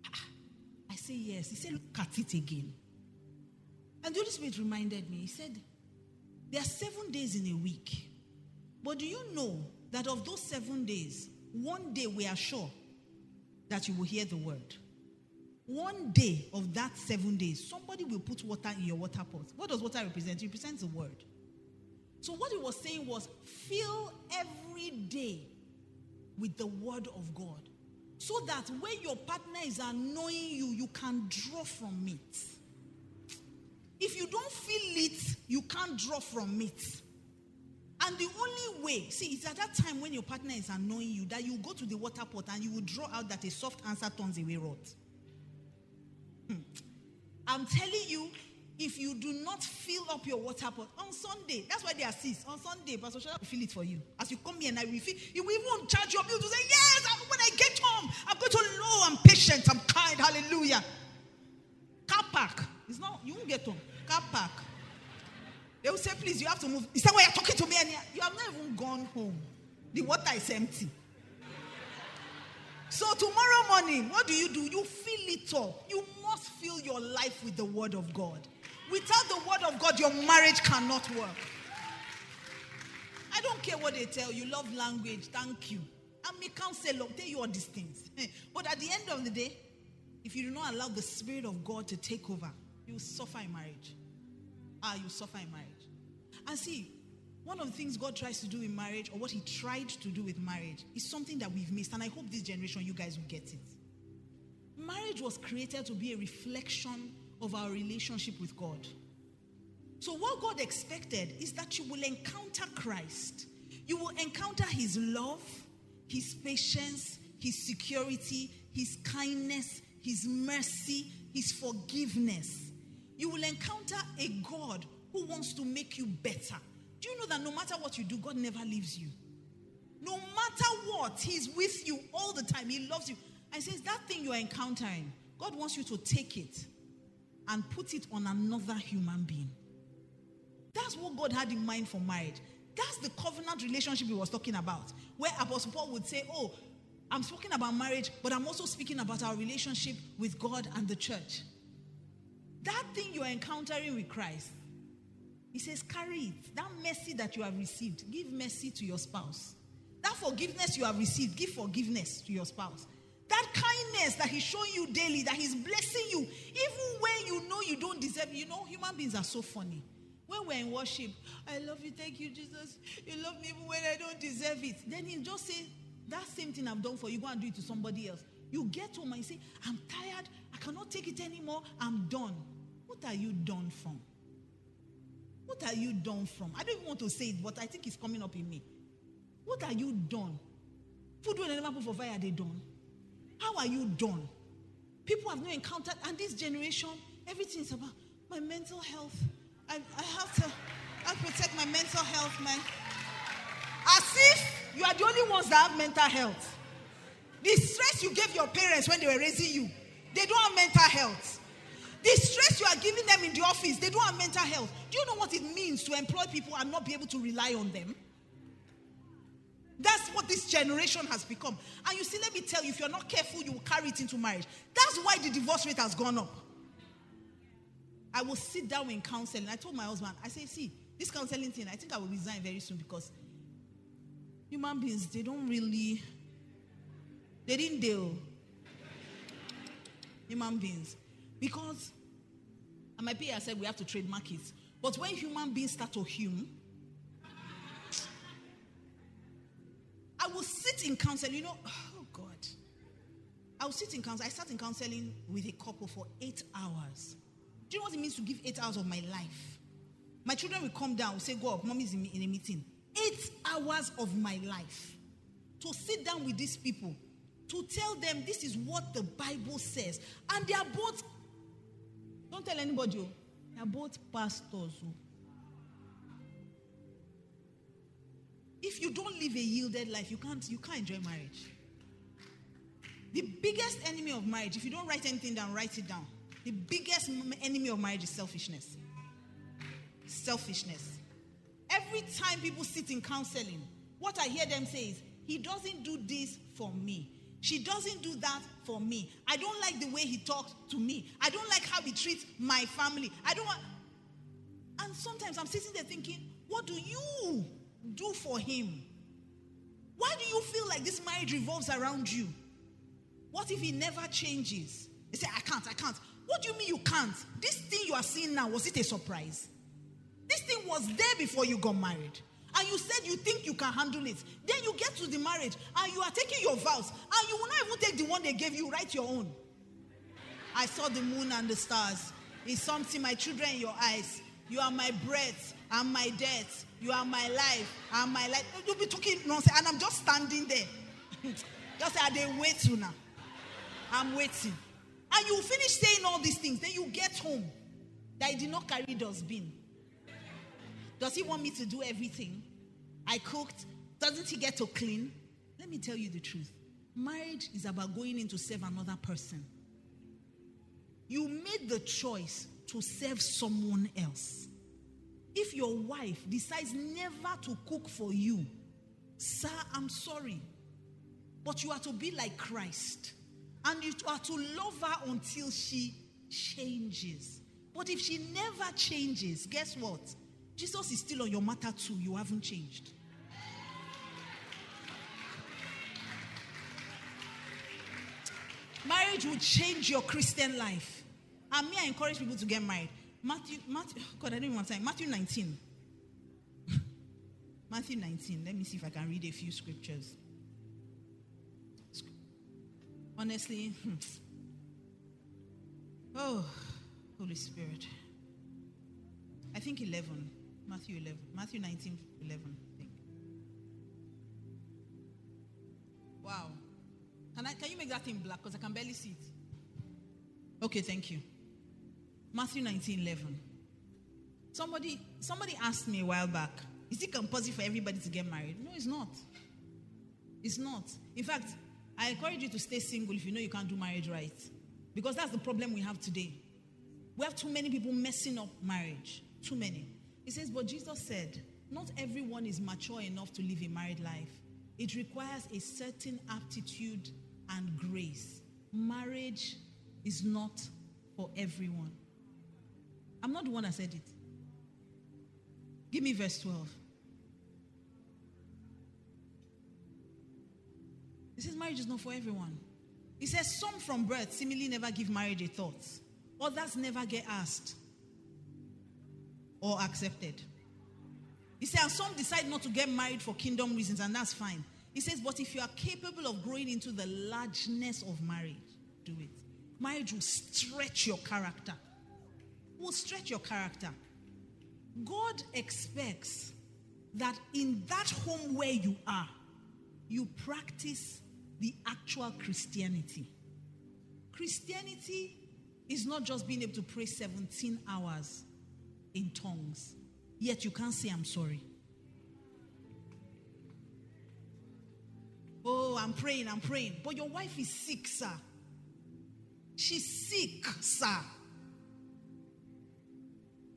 Ah, I say, Yes. He said, Look at it again. And the Holy Spirit reminded me, He said, There are seven days in a week. But do you know that of those seven days, one day we are sure that you will hear the word? One day of that seven days, somebody will put water in your water pot. What does water represent? It represents the word. So, what he was saying was fill every day with the word of God. So that when your partner is annoying you, you can draw from it. If you don't feel it, you can't draw from it. And the only way, see, it's at that time when your partner is annoying you that you go to the water pot and you will draw out that a soft answer turns away wrath. I'm telling you, if you do not fill up your water pot on Sunday, that's why they assist. On Sunday, Pastor Shola will fill it for you. As you come here and I refill, he will even charge your bill to say, Yes, when I get home, I'm going to know I'm patient, I'm kind, hallelujah. Car park. It's not, you won't get home. Car park. They will say, Please, you have to move. Is that why you're talking to me? And you have not even gone home. The water is empty. So tomorrow morning, what do you do? You fill it up. You your life with the word of God. Without the word of God, your marriage cannot work. I don't care what they tell you. Love language. Thank you. I'm a counselor. Tell you all these things. But at the end of the day, if you do not allow the Spirit of God to take over, you will suffer in marriage. Ah, you suffer in marriage. And see, one of the things God tries to do in marriage, or what He tried to do with marriage, is something that we've missed. And I hope this generation, you guys will get it. Marriage was created to be a reflection of our relationship with God. So, what God expected is that you will encounter Christ. You will encounter His love, His patience, His security, His kindness, His mercy, His forgiveness. You will encounter a God who wants to make you better. Do you know that no matter what you do, God never leaves you? No matter what, He's with you all the time. He loves you. And says, That thing you're encountering, God wants you to take it and put it on another human being. That's what God had in mind for marriage. That's the covenant relationship he was talking about. Where Apostle Paul would say, Oh, I'm speaking about marriage, but I'm also speaking about our relationship with God and the church. That thing you are encountering with Christ, he says, carry it. That mercy that you have received, give mercy to your spouse. That forgiveness you have received, give forgiveness to your spouse. That kindness that he's showing you daily, that he's blessing you, even when you know you don't deserve. You know, human beings are so funny. When we're in worship, I love you, thank you, Jesus. You love me even when I don't deserve it. Then He'll just say, that same thing I've done for you, go and do it to somebody else. You get home and say, I'm tired, I cannot take it anymore, I'm done. What are you done from? What are you done from? I don't even want to say it, but I think it's coming up in me. What are you done? Food when never put for fire, they done. How are you done? People have not encountered, and this generation, everything is about my mental health. I, I have to I protect my mental health, man. As if you are the only ones that have mental health. The stress you gave your parents when they were raising you, they don't have mental health. The stress you are giving them in the office, they don't have mental health. Do you know what it means to employ people and not be able to rely on them? That's what this generation has become. And you see, let me tell you, if you're not careful, you will carry it into marriage. That's why the divorce rate has gone up. I will sit down in counseling. I told my husband, I say, see, this counseling thing, I think I will resign very soon because human beings, they don't really, they didn't deal. Human beings. Because, and my PA said we have to trademark it. But when human beings start to hume, I will sit in counseling, you know, oh God. I will sit in counseling. I sat in counseling with a couple for eight hours. Do you know what it means to give eight hours of my life? My children will come down, will say, Go up, mommy's in, in a meeting. Eight hours of my life to sit down with these people, to tell them this is what the Bible says. And they are both, don't tell anybody, oh, they are both pastors. Oh. If you don't live a yielded life, you can't, you can't enjoy marriage. The biggest enemy of marriage, if you don't write anything down, write it down. The biggest enemy of marriage is selfishness. Selfishness. Every time people sit in counseling, what I hear them say is, He doesn't do this for me. She doesn't do that for me. I don't like the way he talks to me. I don't like how he treats my family. I don't want. And sometimes I'm sitting there thinking, what do you do for him? Why do you feel like this marriage revolves around you? What if he never changes? They say, I can't, I can't. What do you mean you can't? This thing you are seeing now, was it a surprise? This thing was there before you got married. And you said you think you can handle it. Then you get to the marriage and you are taking your vows. And you will not even take the one they gave you, write your own. I saw the moon and the stars. It's something, my children, in your eyes. You are my breath and my death. You are my life and my life. You'll be talking nonsense. And I'm just standing there. just say, they wait to now. I'm waiting. And you finish saying all these things. Then you get home. That I did not carry dustbin. Does he want me to do everything? I cooked. Doesn't he get to clean? Let me tell you the truth. Marriage is about going in to serve another person. You made the choice to serve someone else. If your wife decides never to cook for you, sir, I'm sorry. But you are to be like Christ. And you are to love her until she changes. But if she never changes, guess what? Jesus is still on your matter too. You haven't changed. Marriage will change your Christian life. And me, I encourage people to get married. Matthew, Matthew, God, I don't even time. Matthew 19. Matthew 19. Let me see if I can read a few scriptures. Honestly, hmm. oh, Holy Spirit. I think 11. Matthew 11. Matthew 19, 11, I think. Wow. Can, I, can you make that thing black? Because I can barely see it. Okay, thank you. Matthew 19, 11. Somebody, somebody asked me a while back, is it compulsory for everybody to get married? No, it's not. It's not. In fact, I encourage you to stay single if you know you can't do marriage right. Because that's the problem we have today. We have too many people messing up marriage. Too many. He says, But Jesus said, Not everyone is mature enough to live a married life. it requires a certain aptitude and grace. Marriage is not for everyone. I'm not the one that said it. Give me verse 12. He says marriage is not for everyone. He says some from birth seemingly never give marriage a thought. Others never get asked or accepted. He says, some decide not to get married for kingdom reasons, and that's fine. He says, but if you are capable of growing into the largeness of marriage, do it. Marriage will stretch your character. Will stretch your character. God expects that in that home where you are, you practice the actual Christianity. Christianity is not just being able to pray 17 hours in tongues, yet you can't say, I'm sorry. Oh, I'm praying, I'm praying. But your wife is sick, sir. She's sick, sir.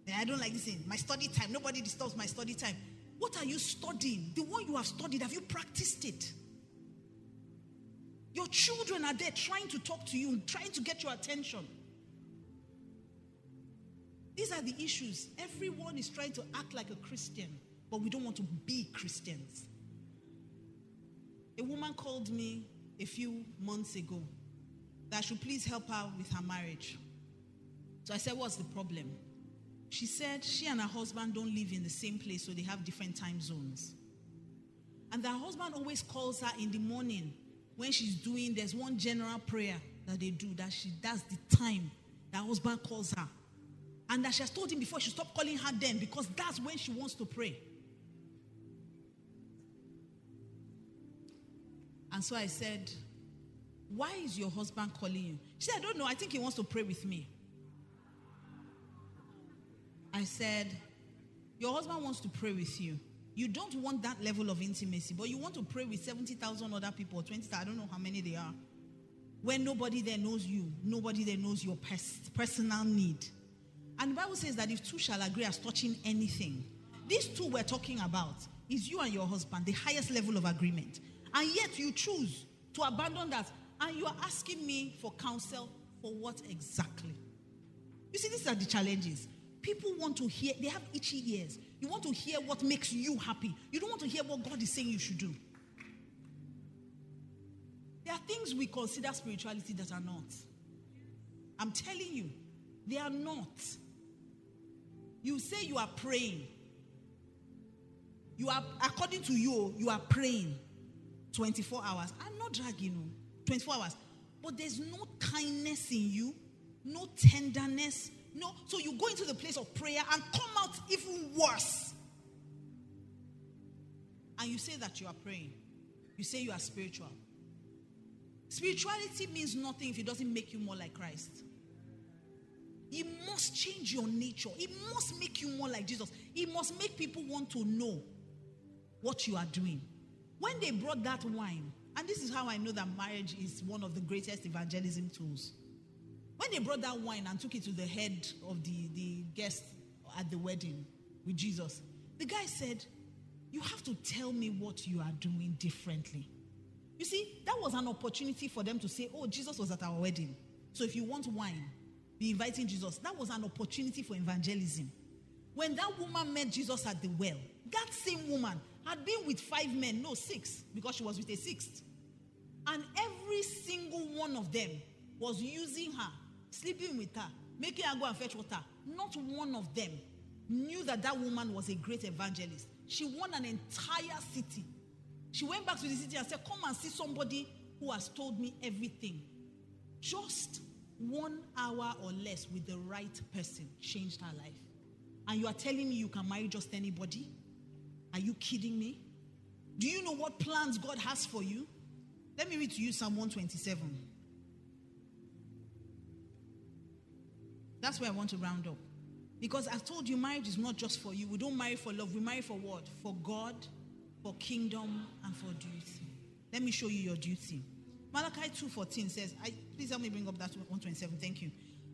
Eh, I don't like this thing. My study time. Nobody disturbs my study time. What are you studying? The one you have studied, have you practiced it? Your children are there trying to talk to you, trying to get your attention. These are the issues. Everyone is trying to act like a Christian, but we don't want to be Christians. A woman called me a few months ago that I should please help her with her marriage. So I said, What's the problem? She said she and her husband don't live in the same place, so they have different time zones. And her husband always calls her in the morning when she's doing, there's one general prayer that they do that she does the time that husband calls her. And that she has told him before she stopped calling her then because that's when she wants to pray. And so I said, Why is your husband calling you? She said, I don't know. I think he wants to pray with me. I said, Your husband wants to pray with you. You don't want that level of intimacy, but you want to pray with 70,000 other people, 20, I don't know how many they are. When nobody there knows you, nobody there knows your pers- personal need. And the Bible says that if two shall agree as touching anything, these two we're talking about is you and your husband, the highest level of agreement. And yet you choose to abandon that. And you are asking me for counsel for what exactly? You see, these are the challenges. People want to hear, they have itchy ears. You want to hear what makes you happy. You don't want to hear what God is saying you should do. There are things we consider spirituality that are not. I'm telling you, they are not. You say you are praying. You are, according to you, you are praying 24 hours. I'm not dragging you. 24 hours. But there's no kindness in you, no tenderness. No. So you go into the place of prayer and come out even worse. And you say that you are praying. You say you are spiritual. Spirituality means nothing if it doesn't make you more like Christ. It must change your nature. It must make you more like Jesus. It must make people want to know what you are doing. When they brought that wine, and this is how I know that marriage is one of the greatest evangelism tools. When they brought that wine and took it to the head of the, the guest at the wedding with Jesus, the guy said, You have to tell me what you are doing differently. You see, that was an opportunity for them to say, Oh, Jesus was at our wedding. So if you want wine, be inviting Jesus. That was an opportunity for evangelism. When that woman met Jesus at the well, that same woman had been with five men, no, six, because she was with a sixth. And every single one of them was using her, sleeping with her, making her go and fetch water. Not one of them knew that that woman was a great evangelist. She won an entire city. She went back to the city and said, Come and see somebody who has told me everything. Just one hour or less with the right person changed her life. And you are telling me you can marry just anybody? Are you kidding me? Do you know what plans God has for you? Let me read to you Psalm 127. That's where I want to round up. Because I told you, marriage is not just for you. We don't marry for love. We marry for what? For God, for kingdom, and for duty. Let me show you your duty. Malachi 2.14 says, I, please help me bring up that 127. Thank you.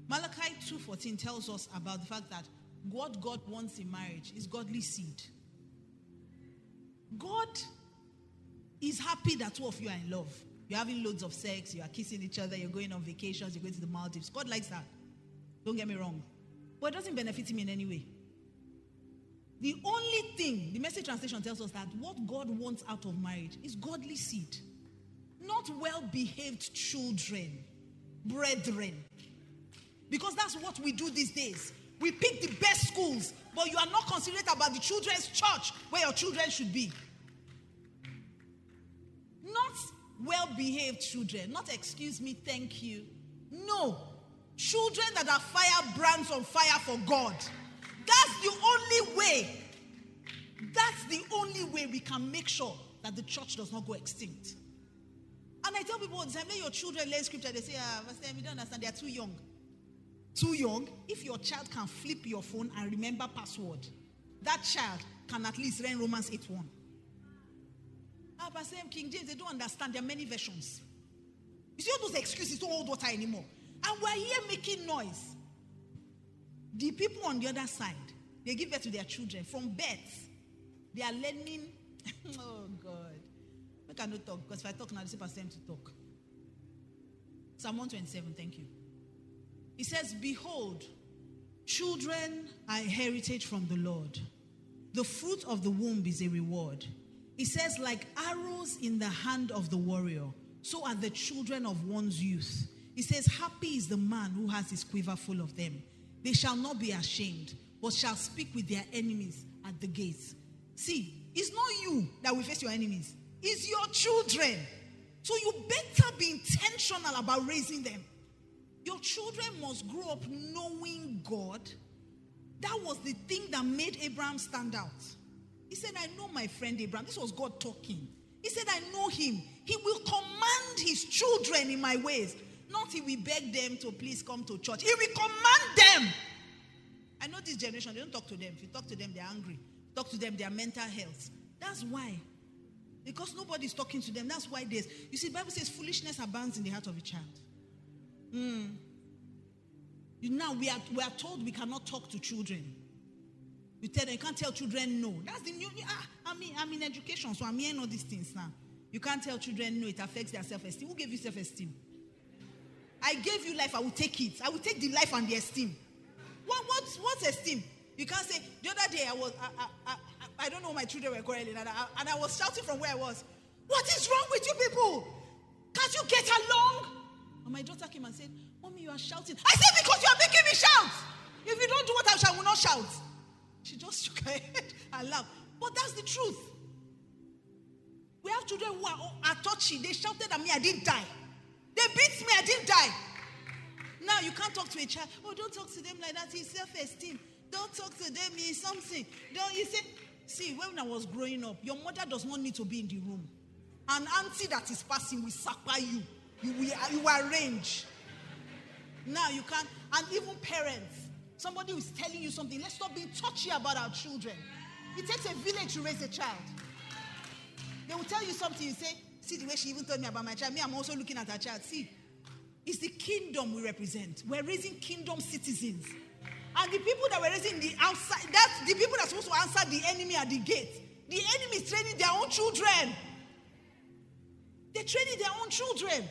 Malachi 2.14 tells us about the fact that what God wants in marriage is godly seed. God is happy that two of you are in love. You're having loads of sex, you are kissing each other, you're going on vacations, you're going to the Maldives. God likes that. Don't get me wrong. But it doesn't benefit him in any way. The only thing, the message translation tells us that what God wants out of marriage is godly seed, not well behaved children, brethren. Because that's what we do these days. We pick the best schools, but you are not considerate about the children's church where your children should be. Not well behaved children, not excuse me, thank you. No, children that are firebrands on fire for God. That's the only way. That's the only way we can make sure that the church does not go extinct. And I tell people let your children learn scripture. They say, ah, Pastor, you don't understand. They are too young. Too young? If your child can flip your phone and remember password, that child can at least learn Romans 8 1. Ah, Pastor King James, they don't understand. There are many versions. You see all those excuses don't hold water anymore. And we're here making noise. The people on the other side, they give birth to their children from birth. They are learning. oh God. I cannot talk because if I talk now, it's past to talk. Psalm 127, thank you. He says, Behold, children are heritage from the Lord. The fruit of the womb is a reward. He says, like arrows in the hand of the warrior, so are the children of one's youth. He says, Happy is the man who has his quiver full of them. They shall not be ashamed, but shall speak with their enemies at the gates. See, it's not you that will face your enemies, it's your children. So you better be intentional about raising them. Your children must grow up knowing God. That was the thing that made Abraham stand out. He said, I know my friend Abraham. This was God talking. He said, I know him. He will command his children in my ways. Not he will beg them to please come to church. He will command them. I know this generation, they don't talk to them. If you talk to them, they're angry. Talk to them, their mental health. That's why. Because nobody's talking to them. That's why there's. You see, Bible says foolishness abounds in the heart of a child. Mm. You, now we are, we are told we cannot talk to children. You tell them you can't tell children no. That's the new. Ah, I mean, I'm in education, so I'm hearing all these things now. You can't tell children no, it affects their self-esteem. Who gave you self-esteem? I gave you life, I will take it. I will take the life and the esteem. What, what's, what's esteem? You can't say, the other day I was, I, I, I, I don't know my children were quarreling, and I, and I was shouting from where I was, What is wrong with you people? Can't you get along? And my daughter came and said, Mommy, you are shouting. I said, Because you are making me shout. If you don't do what I shall, I will not shout. She just shook her head and laughed. But that's the truth. We have children who are, are touchy. They shouted at me, I didn't die. They beat me, I didn't die. Now you can't talk to a child. Oh, don't talk to them like that. It's self-esteem. Don't talk to them. It's something. Don't you see? See, when I was growing up, your mother does not need to be in the room. An auntie that is passing will supper you. You will you arrange. Now you can't, and even parents. Somebody is telling you something. Let's stop being touchy about our children. It takes a village to raise a child. They will tell you something. You say, See the way she even told me about my child. Me, I'm also looking at her child. See, it's the kingdom we represent. We're raising kingdom citizens. And the people that were raising the outside, that's the people that are supposed to answer the enemy at the gate. The enemy is training their own children. They're training their own children.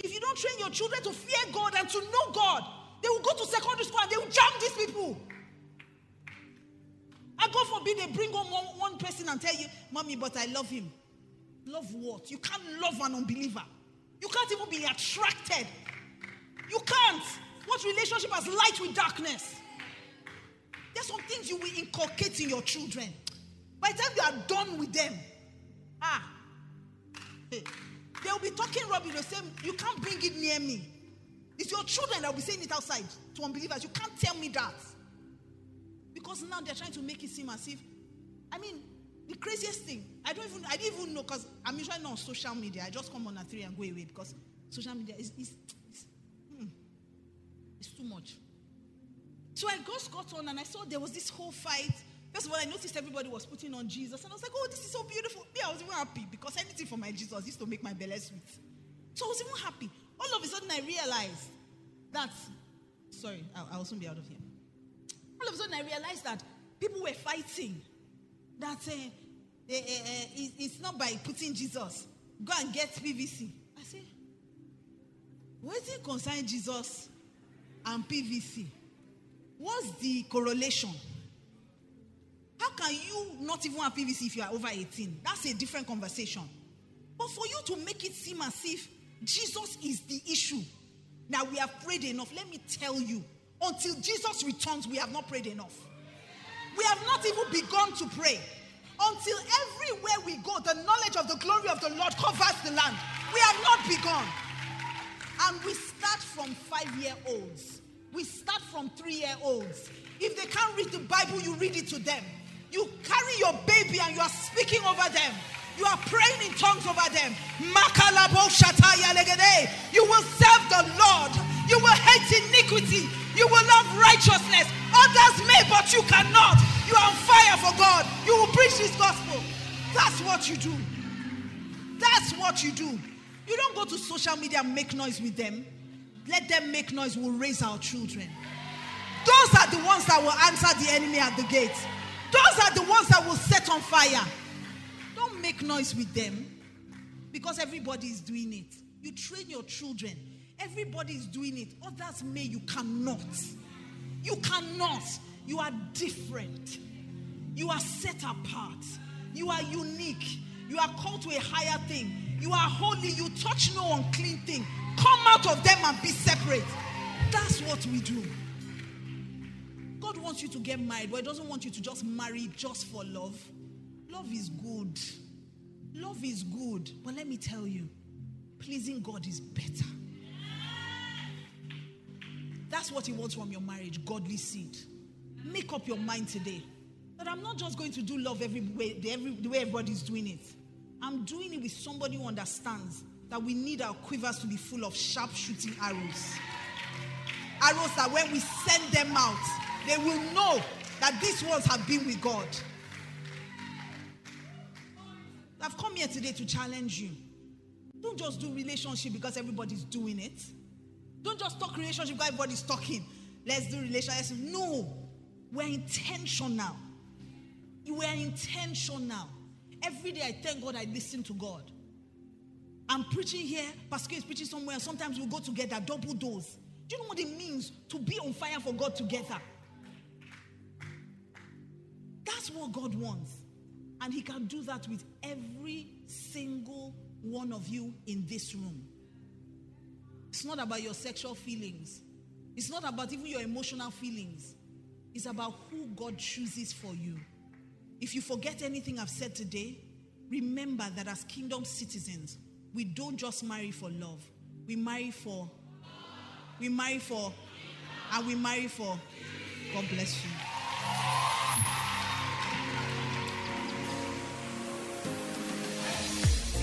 If you don't train your children to fear God and to know God, they will go to secondary school and they will jam these people. And God forbid they bring on one, one person and tell you, Mommy, but I love him. Love what? You can't love an unbeliever. You can't even be attracted. You can't. What relationship has light with darkness? There's some things you will inculcate in your children. By the time you are done with them, ah, they'll be talking rubbish. They'll say, You can't bring it near me. It's your children that will be saying it outside to unbelievers. You can't tell me that. Because now they're trying to make it seem as if, I mean, the craziest thing, I don't even, I didn't even know because I'm usually not on social media. I just come on at three and go away because social media is, is, is hmm, it's too much. So I just got on and I saw there was this whole fight. First of all, I noticed everybody was putting on Jesus, and I was like, "Oh, this is so beautiful." Me, I was even happy because anything for my Jesus used to make my belly sweet. So I was even happy. All of a sudden, I realized that. Sorry, I'll, I'll soon be out of here. All of a sudden, I realized that people were fighting that uh, eh, eh, eh, it- it's not by putting Jesus. Go and get PVC. I say, what is it concern Jesus and PVC? What's the correlation? How can you not even have PVC if you are over 18? That's a different conversation. But for you to make it seem as if Jesus is the issue, now we have prayed enough. Let me tell you, until Jesus returns, we have not prayed enough. We have not even begun to pray. Until everywhere we go, the knowledge of the glory of the Lord covers the land. We have not begun. And we start from five year olds. We start from three year olds. If they can't read the Bible, you read it to them. You carry your baby and you are speaking over them. You are praying in tongues over them. You will serve the Lord. You will hate iniquity. You will love righteousness. Others may, but you cannot. You are on fire for God. You will preach this gospel. That's what you do. That's what you do. You don't go to social media and make noise with them. Let them make noise. We'll raise our children. Those are the ones that will answer the enemy at the gate. Those are the ones that will set on fire. Don't make noise with them because everybody is doing it. You train your children. Everybody is doing it. Others may, you cannot. You cannot. You are different. You are set apart. You are unique. You are called to a higher thing. You are holy. You touch no unclean thing. Come out of them and be separate. That's what we do. God wants you to get married, but He doesn't want you to just marry just for love. Love is good. Love is good. But let me tell you, pleasing God is better. That's what He wants from your marriage godly seed. Make up your mind today that I'm not just going to do love every way, the, every, the way everybody's doing it. I'm doing it with somebody who understands that we need our quivers to be full of sharp shooting arrows. Arrows that when we send them out, they will know that these ones have been with God. I've come here today to challenge you. Don't just do relationship because everybody's doing it. Don't just talk relationship everybody's talking. Let's do relationship. No, we're intentional. We're intentional. Every day I thank God I listen to God. I'm preaching here, Pastor is preaching somewhere. Sometimes we go together, double dose. Do you know what it means to be on fire for God together? That's what God wants. And He can do that with every single one of you in this room. It's not about your sexual feelings, it's not about even your emotional feelings. It's about who God chooses for you. If you forget anything I've said today, remember that as kingdom citizens, we don't just marry for love. We marry for, we marry for, and we marry for. God bless you.